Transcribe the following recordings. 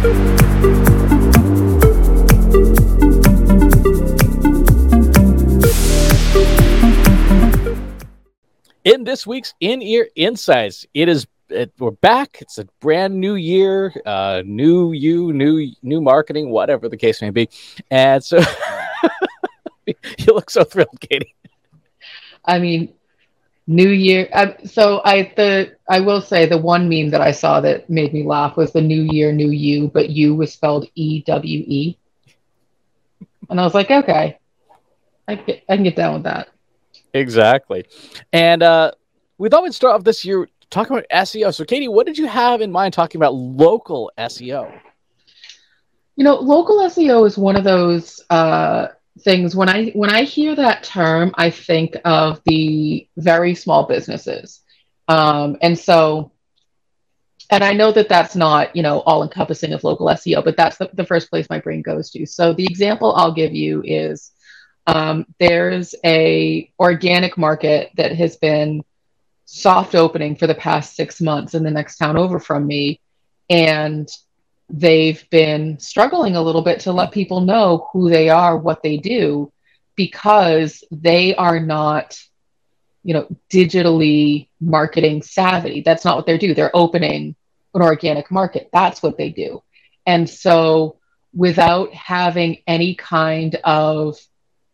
In this week's In Ear Insights, it is it, we're back. It's a brand new year, uh, new you, new new marketing, whatever the case may be. And so you look so thrilled, Katie. I mean, New Year. Uh, so I the I will say the one meme that I saw that made me laugh was the New Year, New You, but you was spelled E W E, and I was like, okay, I can, I can get down with that. Exactly, and uh, we thought we'd start off this year talking about SEO. So, Katie, what did you have in mind talking about local SEO? You know, local SEO is one of those uh, things. When I when I hear that term, I think of the very small businesses, um, and so, and I know that that's not you know all encompassing of local SEO, but that's the, the first place my brain goes to. So, the example I'll give you is um, there's a organic market that has been soft opening for the past six months in the next town over from me. And they've been struggling a little bit to let people know who they are, what they do, because they are not, you know, digitally marketing savvy. That's not what they do. They're opening an organic market. That's what they do. And so without having any kind of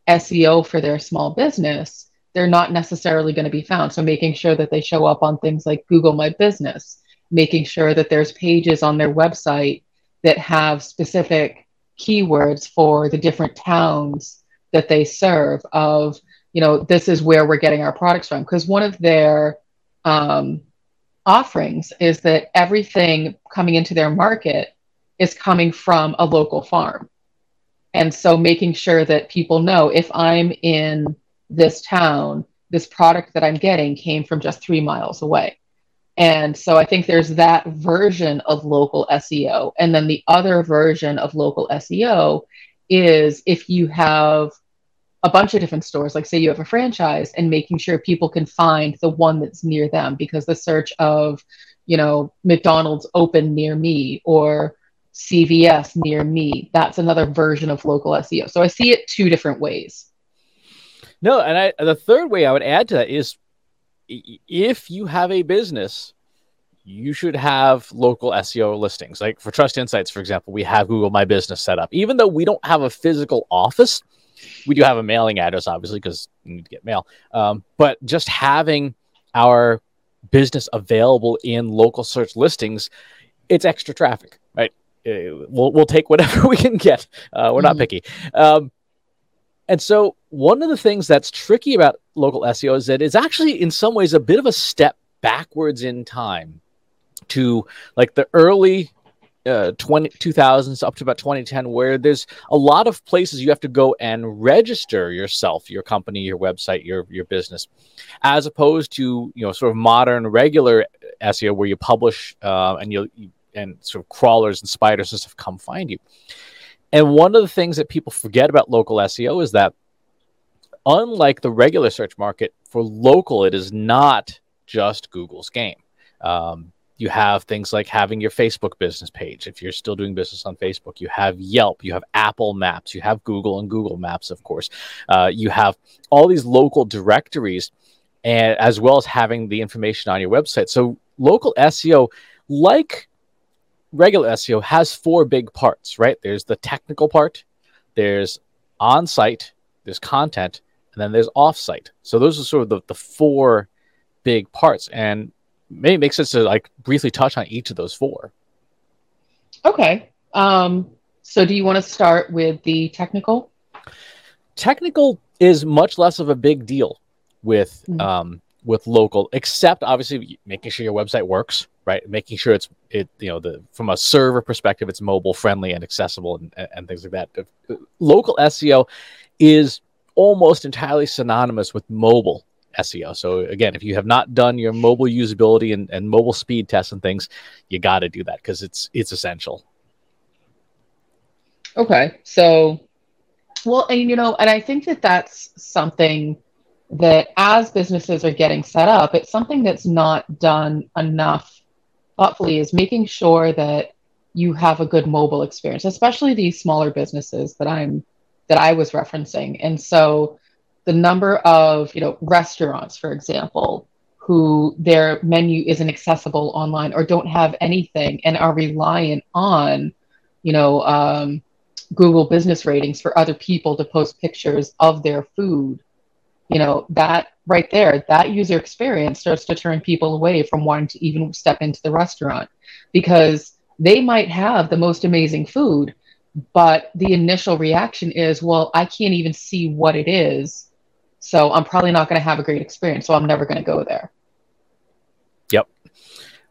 SEO for their small business, they're not necessarily going to be found. So making sure that they show up on things like Google My Business, making sure that there's pages on their website that have specific keywords for the different towns that they serve of you know this is where we're getting our products from because one of their um, offerings is that everything coming into their market is coming from a local farm and so making sure that people know if i'm in this town, this product that I'm getting came from just three miles away. And so I think there's that version of local SEO. And then the other version of local SEO is if you have a bunch of different stores, like say you have a franchise, and making sure people can find the one that's near them because the search of, you know, McDonald's open near me or CVS near me, that's another version of local SEO. So I see it two different ways. No, and I, the third way I would add to that is if you have a business, you should have local SEO listings. Like for Trust Insights, for example, we have Google My Business set up. Even though we don't have a physical office, we do have a mailing address, obviously, because you need to get mail. Um, but just having our business available in local search listings, it's extra traffic, right? Uh, we'll, we'll take whatever we can get. Uh, we're not mm-hmm. picky. Um, and so, one of the things that's tricky about local SEO is that it's actually, in some ways, a bit of a step backwards in time to like the early uh, 20, 2000s up to about 2010 where there's a lot of places you have to go and register yourself your company your website your your business as opposed to you know sort of modern regular seo where you publish uh, and you and sort of crawlers and spiders and stuff come find you and one of the things that people forget about local SEO is that, unlike the regular search market, for local, it is not just Google's game. Um, you have things like having your Facebook business page. If you're still doing business on Facebook, you have Yelp, you have Apple Maps, you have Google and Google Maps, of course. Uh, you have all these local directories, and as well as having the information on your website. So local SEO, like regular SEO has four big parts, right? There's the technical part, there's on site, there's content, and then there's off site. So those are sort of the, the four big parts. And maybe it makes sense to like briefly touch on each of those four. Okay. Um, so do you want to start with the technical? Technical is much less of a big deal with mm-hmm. um, with local, except obviously making sure your website works, right? Making sure it's it you know the from a server perspective, it's mobile friendly and accessible and, and things like that. Uh, local SEO is almost entirely synonymous with mobile SEO. So again, if you have not done your mobile usability and, and mobile speed tests and things, you got to do that because it's it's essential. Okay, so well, and you know, and I think that that's something that as businesses are getting set up, it's something that's not done enough thoughtfully is making sure that you have a good mobile experience, especially these smaller businesses that I'm that I was referencing. And so the number of, you know, restaurants, for example, who their menu isn't accessible online or don't have anything and are reliant on, you know, um, Google business ratings for other people to post pictures of their food, you know, that right there, that user experience starts to turn people away from wanting to even step into the restaurant because they might have the most amazing food, but the initial reaction is, well, I can't even see what it is. So I'm probably not going to have a great experience. So I'm never going to go there. Yep.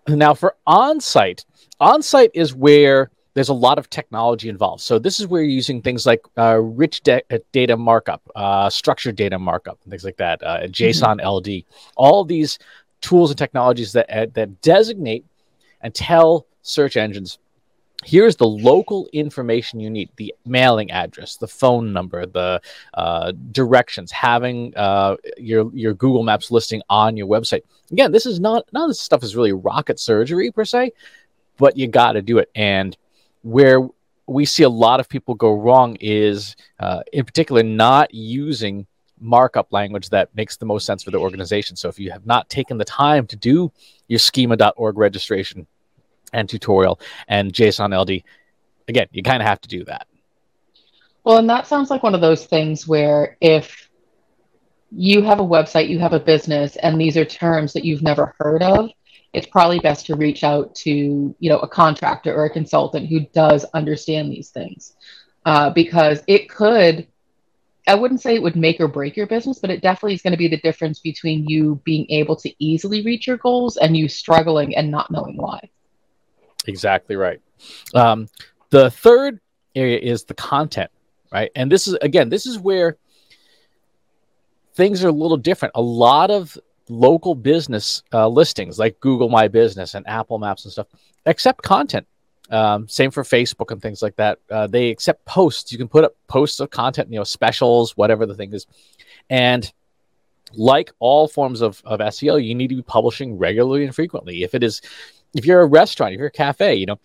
Now for on-site, on-site is where there's a lot of technology involved. So this is where you're using things like uh, rich de- uh, data markup, uh, structured data markup, and things like that, uh, JSON mm-hmm. LD. All these tools and technologies that uh, that designate and tell search engines here's the local information you need the mailing address the phone number the uh, directions having uh, your your google maps listing on your website again this is not none of this stuff is really rocket surgery per se but you got to do it and where we see a lot of people go wrong is uh, in particular not using markup language that makes the most sense for the organization so if you have not taken the time to do your schema.org registration and tutorial and JSON LD. Again, you kind of have to do that. Well, and that sounds like one of those things where if you have a website, you have a business, and these are terms that you've never heard of, it's probably best to reach out to you know a contractor or a consultant who does understand these things, uh, because it could. I wouldn't say it would make or break your business, but it definitely is going to be the difference between you being able to easily reach your goals and you struggling and not knowing why. Exactly right. Um, the third area is the content, right? And this is again, this is where things are a little different. A lot of local business uh, listings, like Google My Business and Apple Maps and stuff, accept content. Um, same for Facebook and things like that. Uh, they accept posts. You can put up posts of content, you know, specials, whatever the thing is, and like all forms of, of SEO, you need to be publishing regularly and frequently. If it is if you're a restaurant, if you're a cafe, you know,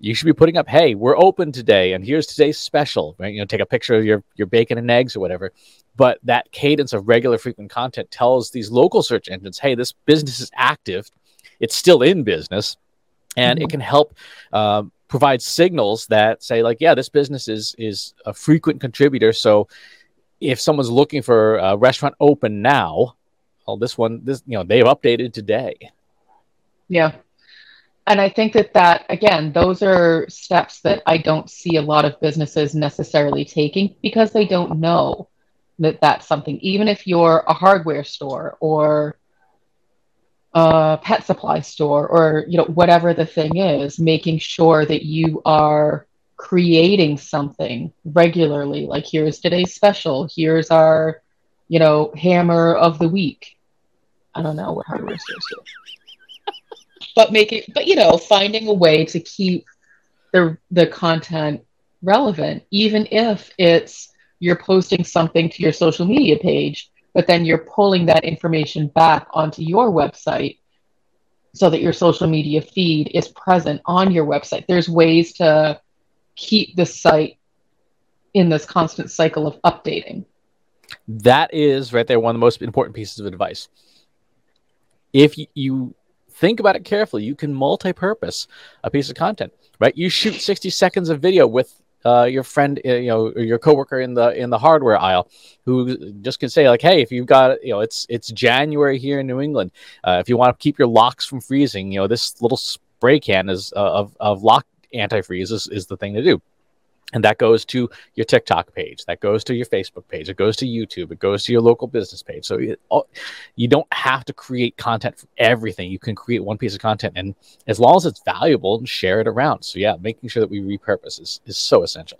you should be putting up, hey, we're open today, and here's today's special, right? You know, take a picture of your your bacon and eggs or whatever. But that cadence of regular, frequent content tells these local search engines, hey, this business is active, it's still in business, and mm-hmm. it can help uh, provide signals that say, like, yeah, this business is is a frequent contributor. So if someone's looking for a restaurant open now, well, this one, this you know, they've updated today. Yeah, and I think that that again, those are steps that I don't see a lot of businesses necessarily taking because they don't know that that's something. Even if you're a hardware store or a pet supply store or you know whatever the thing is, making sure that you are creating something regularly. Like here's today's special. Here's our you know hammer of the week. I don't know what hardware stores do but making but you know finding a way to keep the the content relevant even if it's you're posting something to your social media page but then you're pulling that information back onto your website so that your social media feed is present on your website. There's ways to keep the site in this constant cycle of updating. That is right there one of the most important pieces of advice. If you think about it carefully. You can multi-purpose a piece of content, right? You shoot 60 seconds of video with uh, your friend, uh, you know, your coworker in the in the hardware aisle, who just can say like, "Hey, if you've got, you know, it's it's January here in New England. Uh, if you want to keep your locks from freezing, you know, this little spray can is uh, of of lock antifreeze is, is the thing to do." And that goes to your TikTok page, that goes to your Facebook page, it goes to YouTube, it goes to your local business page. So you, don't have to create content for everything. You can create one piece of content, and as long as it's valuable, and share it around. So yeah, making sure that we repurpose is is so essential.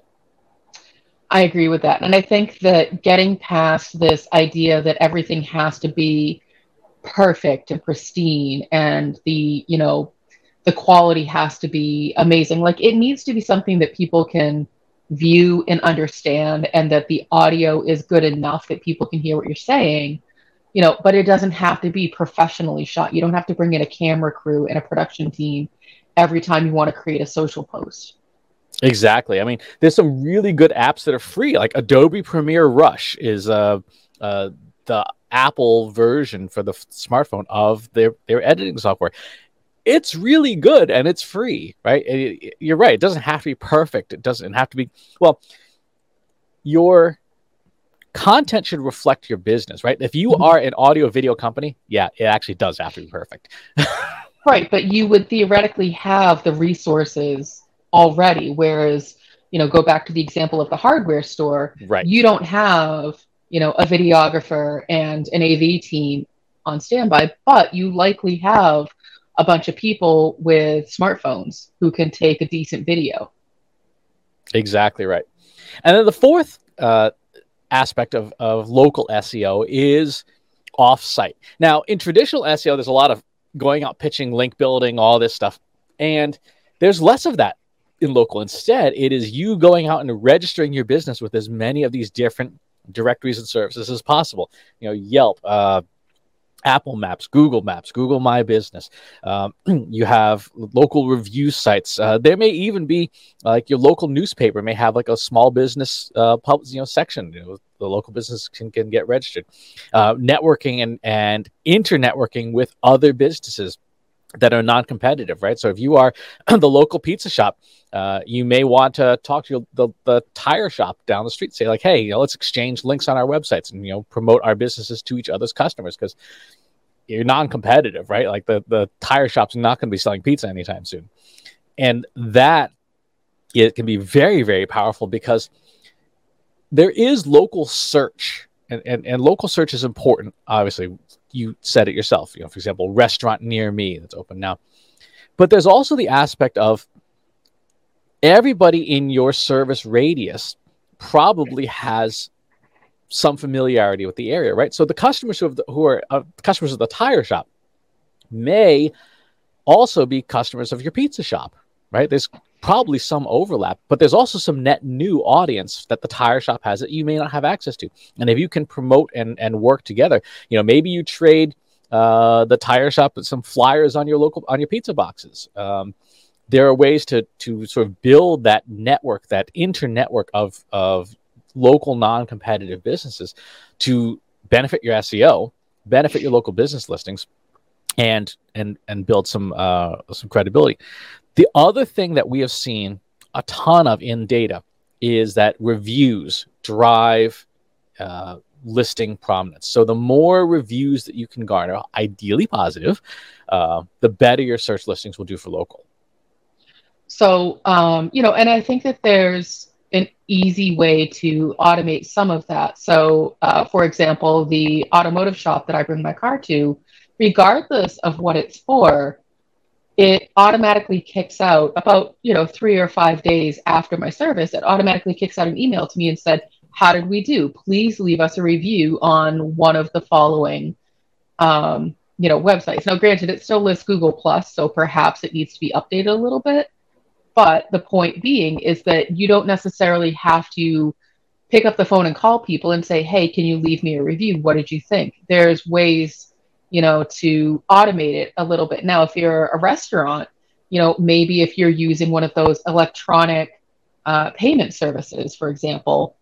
I agree with that, and I think that getting past this idea that everything has to be perfect and pristine, and the you know the quality has to be amazing. Like it needs to be something that people can view and understand and that the audio is good enough that people can hear what you're saying you know but it doesn't have to be professionally shot you don't have to bring in a camera crew and a production team every time you want to create a social post. Exactly. I mean, there's some really good apps that are free, like Adobe Premiere Rush is uh, uh, the Apple version for the f- smartphone of their their editing software. It's really good and it's free, right? It, you're right. It doesn't have to be perfect. It doesn't have to be well. Your content should reflect your business, right? If you mm-hmm. are an audio video company, yeah, it actually does have to be perfect. right, but you would theoretically have the resources already whereas, you know, go back to the example of the hardware store, right. you don't have, you know, a videographer and an AV team on standby, but you likely have a bunch of people with smartphones who can take a decent video. Exactly right. And then the fourth uh, aspect of, of local SEO is offsite. Now, in traditional SEO, there's a lot of going out pitching, link building, all this stuff. And there's less of that in local. Instead, it is you going out and registering your business with as many of these different directories and services as possible. You know, Yelp, uh, Apple Maps, Google Maps, Google My Business. Um, you have local review sites. Uh, there may even be like your local newspaper may have like a small business uh, pub, you know section. You know, the local business can, can get registered. Uh, networking and and internetworking with other businesses that are non-competitive, right? So if you are the local pizza shop, uh, you may want to talk to the, the tire shop down the street. Say like, hey, you know, let's exchange links on our websites and you know promote our businesses to each other's customers because you're non-competitive, right? Like the the tire shop's not going to be selling pizza anytime soon, and that it can be very very powerful because there is local search and, and, and local search is important obviously you said it yourself. You know, for example, restaurant near me that's open now. But there's also the aspect of everybody in your service radius probably has some familiarity with the area, right? So the customers who, the, who are uh, customers of the tire shop may also be customers of your pizza shop, right? There's probably some overlap, but there's also some net new audience that the tire shop has that you may not have access to. And if you can promote and, and work together, you know, maybe you trade uh, the tire shop with some flyers on your local on your pizza boxes. Um, there are ways to to sort of build that network, that internetwork of of local non-competitive businesses to benefit your SEO, benefit your local business listings, and and and build some uh, some credibility. The other thing that we have seen a ton of in data is that reviews drive uh, listing prominence. So the more reviews that you can garner, ideally positive, uh, the better your search listings will do for local. So, um, you know, and I think that there's an easy way to automate some of that. So, uh, for example, the automotive shop that I bring my car to, regardless of what it's for, it automatically kicks out about you know three or five days after my service it automatically kicks out an email to me and said how did we do? Please leave us a review on one of the following um, you know websites. Now granted it still lists google plus so perhaps it needs to be updated a little bit but the point being is that you don't necessarily have to pick up the phone and call people and say hey can you leave me a review? What did you think? There's ways you know, to automate it a little bit. Now, if you're a restaurant, you know, maybe if you're using one of those electronic uh, payment services, for example,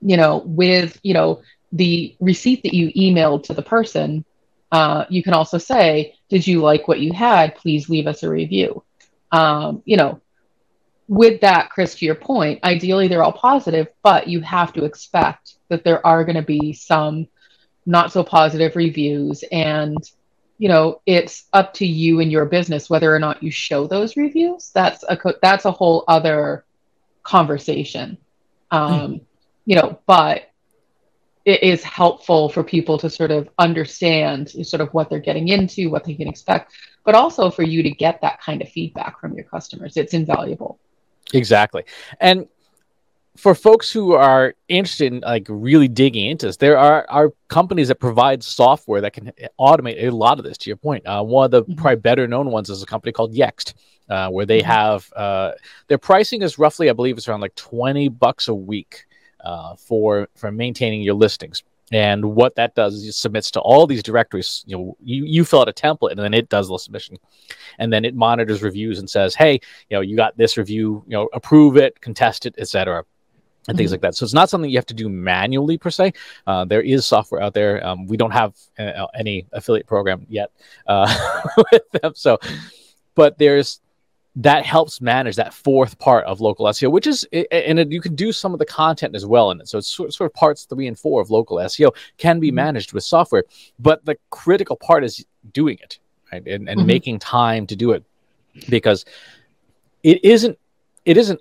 you know, with, you know, the receipt that you emailed to the person, uh, you can also say, did you like what you had? Please leave us a review. Um, you know, with that, Chris, to your point, ideally they're all positive, but you have to expect that there are going to be some not so positive reviews. And you know it's up to you and your business whether or not you show those reviews. That's a that's a whole other conversation. Um mm. you know but it is helpful for people to sort of understand sort of what they're getting into what they can expect but also for you to get that kind of feedback from your customers. It's invaluable. Exactly. And for folks who are interested in like really digging into this, there are, are companies that provide software that can automate a lot of this. To your point, uh, one of the mm-hmm. probably better known ones is a company called Yext, uh, where they mm-hmm. have uh, their pricing is roughly, I believe, it's around like twenty bucks a week uh, for for maintaining your listings. And what that does is it submits to all these directories. You know, you, you fill out a template and then it does the submission. And then it monitors reviews and says, hey, you know, you got this review, you know, approve it, contest it, etc and things mm-hmm. like that. So it's not something you have to do manually per se. Uh, there is software out there. Um, we don't have uh, any affiliate program yet uh, with them. So, but there's that helps manage that fourth part of local SEO, which is, and it, you can do some of the content as well in it. So it's sort, sort of parts three and four of local SEO can be mm-hmm. managed with software, but the critical part is doing it right and, and mm-hmm. making time to do it because it isn't it isn't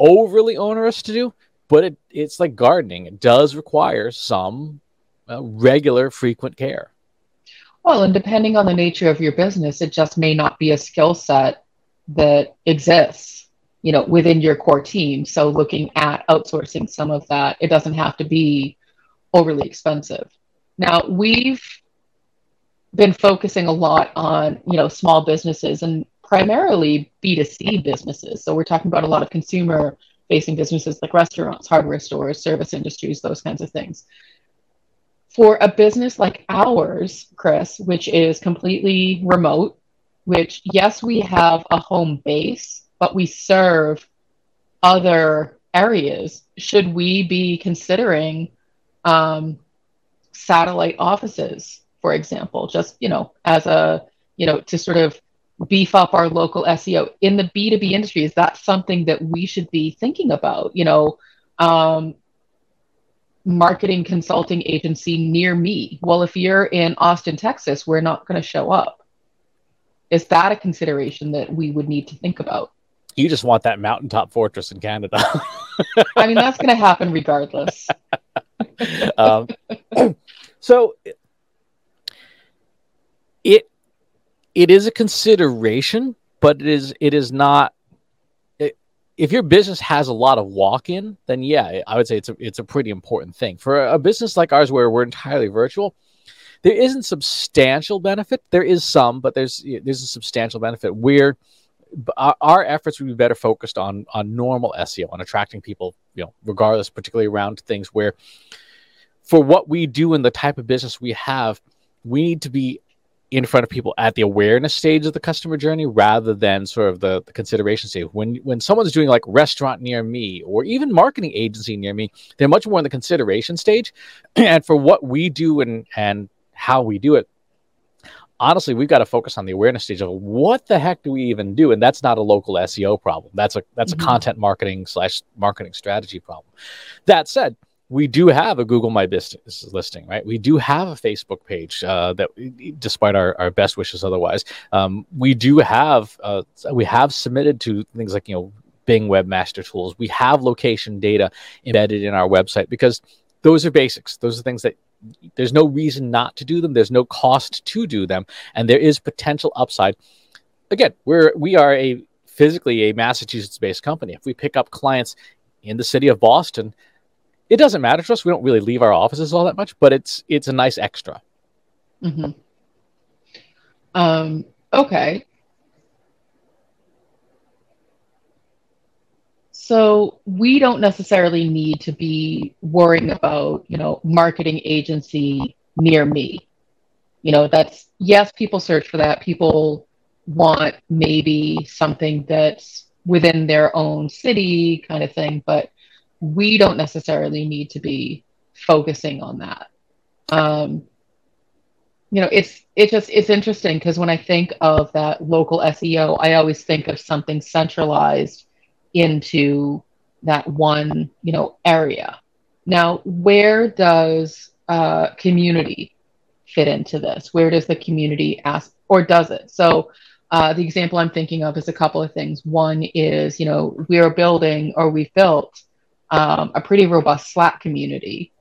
overly onerous to do, but it, it's like gardening. It does require some uh, regular, frequent care. Well, and depending on the nature of your business, it just may not be a skill set that exists, you know, within your core team. So looking at outsourcing some of that, it doesn't have to be overly expensive. Now, we've been focusing a lot on, you know, small businesses and primarily B2C businesses. So we're talking about a lot of consumer facing businesses like restaurants, hardware stores, service industries, those kinds of things. For a business like ours, Chris, which is completely remote, which, yes, we have a home base, but we serve other areas, should we be considering um, satellite offices, for example, just, you know, as a, you know, to sort of beef up our local SEO in the B2B industry? Is that something that we should be thinking about? You know, um, marketing consulting agency near me. Well, if you're in Austin, Texas, we're not going to show up. Is that a consideration that we would need to think about? You just want that mountaintop fortress in Canada. I mean, that's going to happen regardless. um, so it it is a consideration, but it is it is not. If your business has a lot of walk-in, then yeah, I would say it's a it's a pretty important thing for a business like ours where we're entirely virtual. There isn't substantial benefit. There is some, but there's there's a substantial benefit. Where our, our efforts would be better focused on on normal SEO, on attracting people, you know, regardless, particularly around things where, for what we do and the type of business we have, we need to be in front of people at the awareness stage of the customer journey rather than sort of the, the, consideration stage. When when someone's doing like restaurant near me or even marketing agency near me, they're much more in the consideration stage. And for what we do and and how we do it, honestly, we've got to focus on the awareness stage of what the heck do we even do? And that's not a local SEO problem. That's a that's mm-hmm. a content marketing slash marketing strategy problem. That said, we do have a Google My Business listing, right? We do have a Facebook page uh, that, despite our, our best wishes otherwise, um, we do have uh, we have submitted to things like you know Bing Webmaster Tools. We have location data embedded in our website because those are basics. Those are things that there's no reason not to do them. There's no cost to do them, and there is potential upside. Again, we're we are a physically a Massachusetts-based company. If we pick up clients in the city of Boston it doesn't matter to us. We don't really leave our offices all that much, but it's it's a nice extra. Mm-hmm. Um, okay. So we don't necessarily need to be worrying about, you know, marketing agency near me. You know, that's yes, people search for that. People want maybe something that's within their own city kind of thing, but we don't necessarily need to be focusing on that. Um, you know, it's it just it's interesting because when I think of that local SEO, I always think of something centralized into that one you know area. Now, where does uh, community fit into this? Where does the community ask, or does it? So, uh, the example I'm thinking of is a couple of things. One is, you know, we are building or we've built um, a pretty robust Slack community.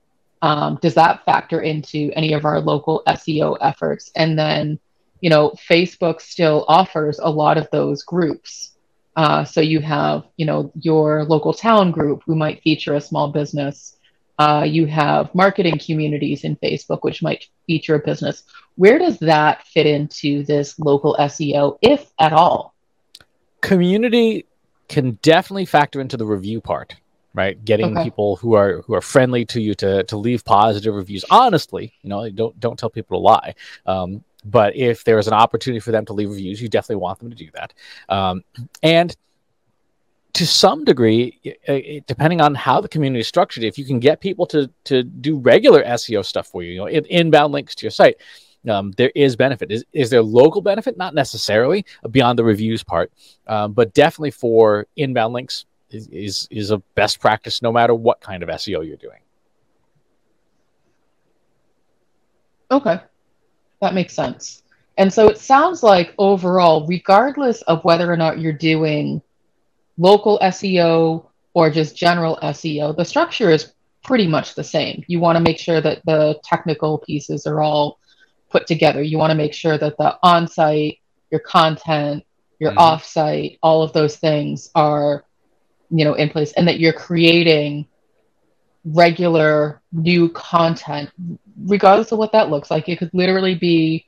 Um, does that factor into any of our local SEO efforts? And then, you know, Facebook still offers a lot of those groups. Uh, so you have, you know, your local town group who might feature a small business. Uh, you have marketing communities in Facebook, which might feature a business. Where does that fit into this local SEO, if at all? Community can definitely factor into the review part right? Getting Okay. people who are who are friendly to you to to leave positive reviews honestly. You know, don't don't tell people to lie. Um, but if there is an opportunity for them to leave reviews, you definitely want them to do that. Um, and to some degree, i- i- depending on how the community is structured, if you can get people to to do regular SEO stuff for you, you know, in, inbound links to your site, um, there is benefit. Is, is there local benefit? Not necessarily beyond the reviews part, um, but definitely for inbound links is, is a best practice no matter what kind of SEO you're doing. Okay, that makes sense. And so it sounds like overall, regardless of whether or not you're doing local SEO or just general SEO, the structure is pretty much the same. You want to make sure that the technical pieces are all put together. You want to make sure that the on site, your content, your Mhm. off site, all of those things are, you know, in place and that you're creating regular new content, regardless of what that looks like. It could literally be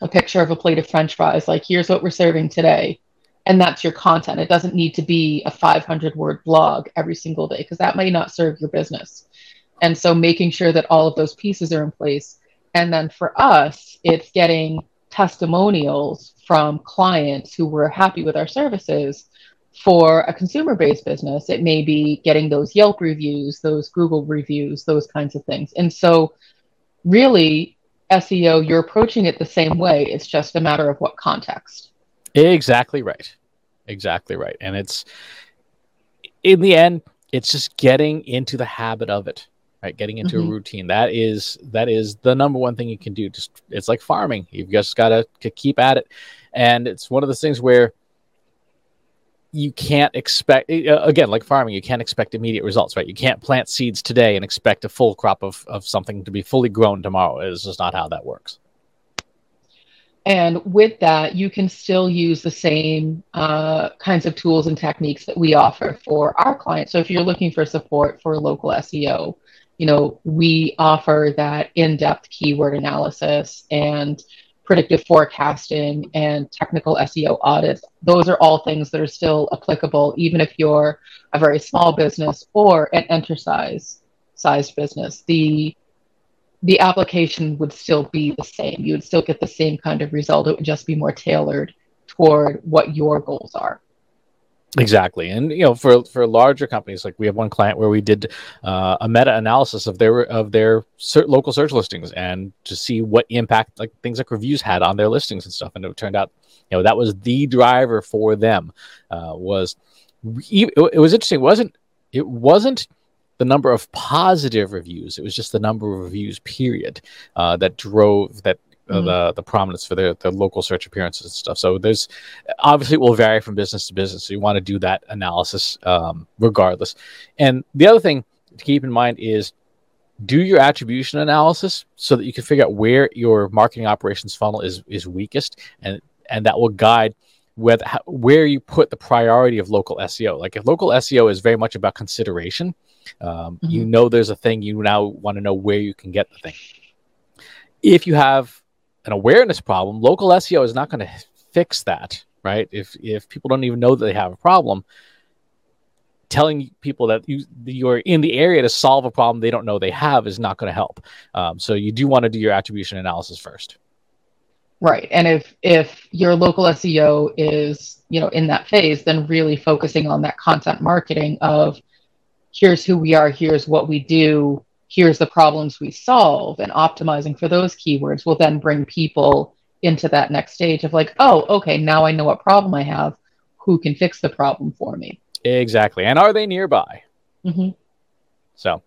a picture of a plate of french fries, like, here's what we're serving today. And that's your content. It doesn't need to be a 500 word blog every single day because that may not serve your business. And so making sure that all of those pieces are in place. And then for us, it's getting testimonials from clients who were happy with our services. For a consumer based business, it may be getting those Yelp reviews, those Google reviews, those kinds of things. And so, really, SEO, you're approaching it the same way. It's just a matter of what context. Exactly right. Exactly right. And it's in the end, it's just getting into the habit of it, right? Getting into Mhm. a routine. That is that is the number one thing you can do. Just it's like farming. You've just got to keep at it. And it's one of those things where you can't expect uh, again like farming you can't expect immediate results right? You can't plant seeds today and expect a full crop of, of something to be fully grown tomorrow. It's just not how that works. And with that, you can still use the same uh, kinds of tools and techniques that we offer for our clients. So if you're looking for support for local SEO, you know, we offer that in-depth keyword analysis and predictive forecasting and technical SEO audits. Those are all things that are still applicable, even if you're a very small business or an enterprise sized business. The the application would still be the same. You would still get the same kind of result. It would just be more tailored toward what your goals are. Exactly, and you know, for for larger companies, like we have one client where we did uh, a meta analysis of their of their local search listings and to see what impact like things like reviews had on their listings and stuff. And it turned out, you know, that was the driver for them. Uh, was it, it was interesting. It wasn't it wasn't the number of positive reviews. It was just the number of reviews, period, uh, that drove that uh, Mhm. the the prominence for their, their local search appearances and stuff. So there's obviously it will vary from business to business. So you want to do that analysis um, regardless. And the other thing to keep in mind is do your attribution analysis so that you can figure out where your marketing operations funnel is is weakest, and and that will guide whether where you put the priority of local SEO. Like if local SEO is very much about consideration, um, you Mhm. know there's a thing you now want to know where you can get the thing. If you have an awareness problem, local SEO is not going to fix that, right? If if people don't even know that they have a problem, telling people that you you're in the area to solve a problem they don't know they have is not going to help. Um, so you do want to do your attribution analysis first. Right. And if if your local SEO is, you know, in that phase, then really focusing on that content marketing of here's who we are, here's what we do, here's the problems we solve, and optimizing for those keywords will then bring people into that next stage of like, oh, okay, now I know what problem I have. Who can fix the problem for me? Exactly. And are they nearby? hmm So,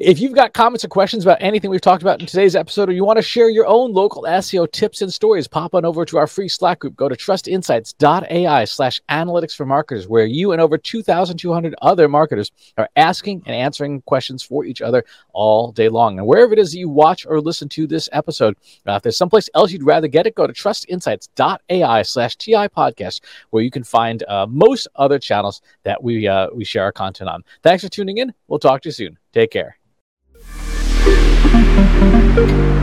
if you've got comments or questions about anything we've talked about in today's episode, or you want to share your own local SEO tips and stories, pop on over to our free Slack group. Go to trustinsights.ai slash analytics for marketers, where you and over 2,200 other marketers are asking and answering questions for each other all day long. And wherever it is that you watch or listen to this episode, uh, if there's someplace else you'd rather get it, go to trustinsights.ai slash TI podcast, where you can find uh, most other channels that we, uh, we share our content on. Thanks for tuning in. We'll talk to you soon. Take care. Thank you.